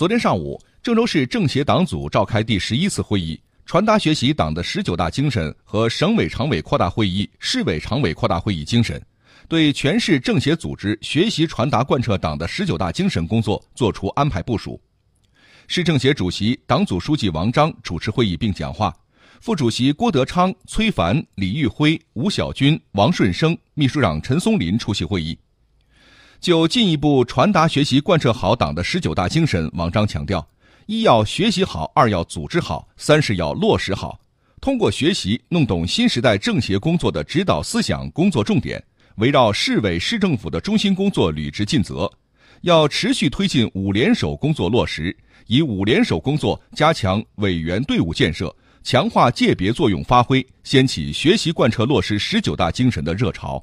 昨天上午，郑州市政协党组召开第十一次会议，传达学习党的十九大精神和省委常委扩大会议、市委常委扩大会议精神，对全市政协组织学习传达贯彻党的十九大精神工作作出安排部署。市政协主席、党组书记王章主持会议并讲话，副主席郭德昌、崔凡、李玉辉、吴晓军、王顺生，秘书长陈松林出席会议。就进一步传达学习贯彻好党的十九大精神，王章强调：一要学习好，二要组织好，三是要落实好。通过学习弄懂新时代政协工作的指导思想、工作重点，围绕市委市政府的中心工作履职尽责。要持续推进五联手工作落实，以五联手工作加强委员队伍建设，强化界别作用发挥，掀起学习贯彻落实十九大精神的热潮。